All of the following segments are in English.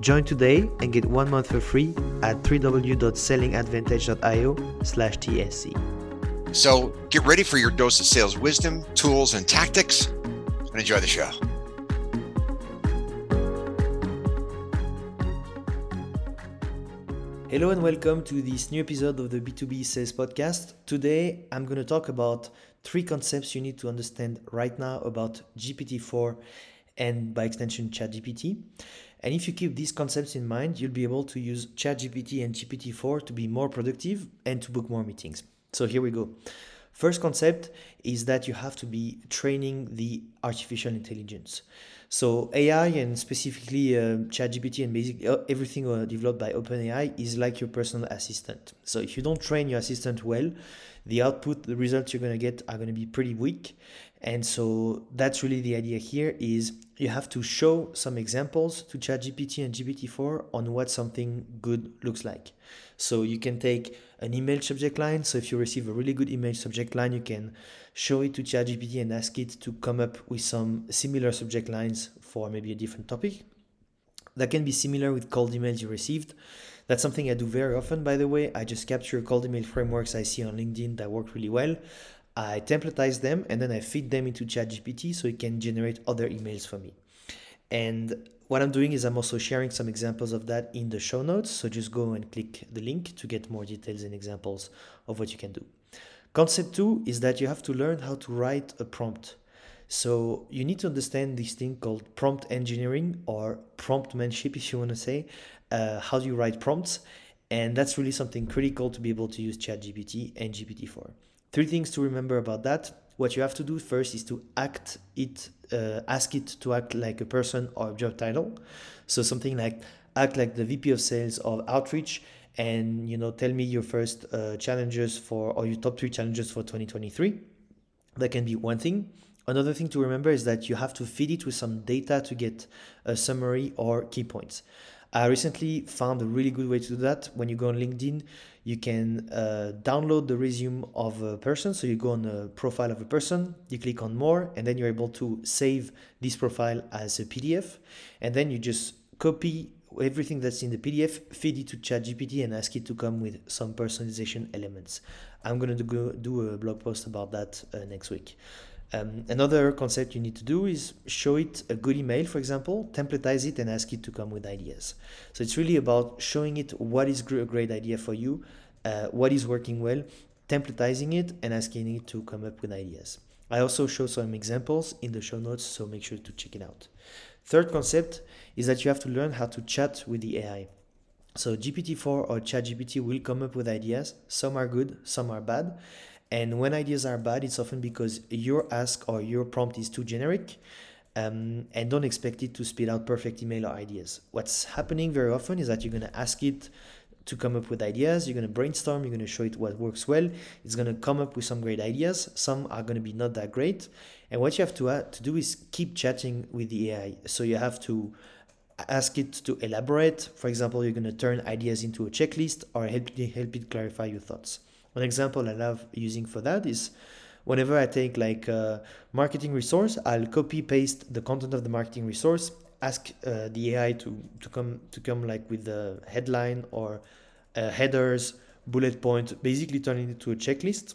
Join today and get one month for free at www.sellingadvantage.io slash TSC. So get ready for your dose of sales wisdom, tools, and tactics, and enjoy the show. Hello and welcome to this new episode of the B2B Sales Podcast. Today I'm going to talk about three concepts you need to understand right now about GPT-4 and by extension ChatGPT. And if you keep these concepts in mind, you'll be able to use ChatGPT and GPT-4 to be more productive and to book more meetings. So here we go. First concept is that you have to be training the artificial intelligence. So AI and specifically uh, ChatGPT and basically uh, everything uh, developed by OpenAI is like your personal assistant. So if you don't train your assistant well, the output, the results you're going to get are going to be pretty weak. And so that's really the idea here is you have to show some examples to ChatGPT and GPT-4 on what something good looks like. So you can take an email subject line. So if you receive a really good email subject line, you can show it to ChatGPT and ask it to come up with some similar subject lines for maybe a different topic. That can be similar with cold emails you received. That's something I do very often, by the way. I just capture cold email frameworks I see on LinkedIn that work really well. I templatize them and then I feed them into ChatGPT so it can generate other emails for me. And what I'm doing is I'm also sharing some examples of that in the show notes. So just go and click the link to get more details and examples of what you can do. Concept two is that you have to learn how to write a prompt. So you need to understand this thing called prompt engineering or promptmanship, if you want to say. Uh, how do you write prompts? And that's really something critical to be able to use ChatGPT and GPT-4. Three things to remember about that. What you have to do first is to act it, uh, ask it to act like a person or a job title. So something like act like the VP of sales of outreach and you know tell me your first uh, challenges for or your top three challenges for 2023 that can be one thing another thing to remember is that you have to feed it with some data to get a summary or key points I recently found a really good way to do that. When you go on LinkedIn, you can uh, download the resume of a person. So you go on the profile of a person, you click on more, and then you're able to save this profile as a PDF. And then you just copy everything that's in the PDF, feed it to ChatGPT, and ask it to come with some personalization elements. I'm going to do, a blog post about that uh, next week. Um, another concept you need to do is show it a good email, for example, templatize it and ask it to come with ideas. So it's really about showing it what is a great idea for you, uh, what is working well, templatizing it and asking it to come up with ideas. I also show some examples in the show notes, so make sure to check it out. Third concept is that you have to learn how to chat with the AI. So GPT-4 or ChatGPT will come up with ideas. Some are good, some are bad. And when ideas are bad, it's often because your ask or your prompt is too generic. Um, and don't expect it to spit out perfect email or ideas. What's happening very often is that you're going to ask it to come up with ideas. You're going to brainstorm. You're going to show it what works well. It's going to come up with some great ideas. Some are going to be not that great. And what you have to, to do is keep chatting with the AI. So you have to ask it to elaborate. For example, you're going to turn ideas into a checklist or help, help it clarify your thoughts. One example I love using for that is whenever I take like a marketing resource, I'll copy paste the content of the marketing resource, ask uh, the AI to, to come to come like with the headline or uh, headers, bullet point, basically turning it into a checklist.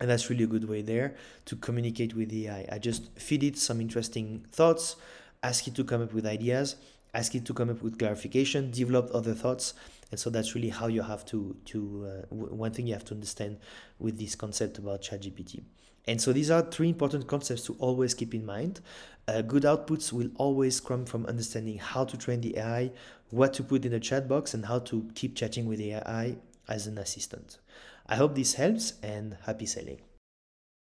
And that's really a good way there to communicate with the AI. I just feed it some interesting thoughts, ask it to come up with ideas, ask it to come up with clarification, develop other thoughts, And so that's really how you have to to uh, w- one thing you have to understand with this concept about ChatGPT. And so these are three important concepts to always keep in mind. Uh, good outputs will always come from understanding how to train the AI, what to put in the chat box, and how to keep chatting with the AI as an assistant. I hope this helps and happy sailing.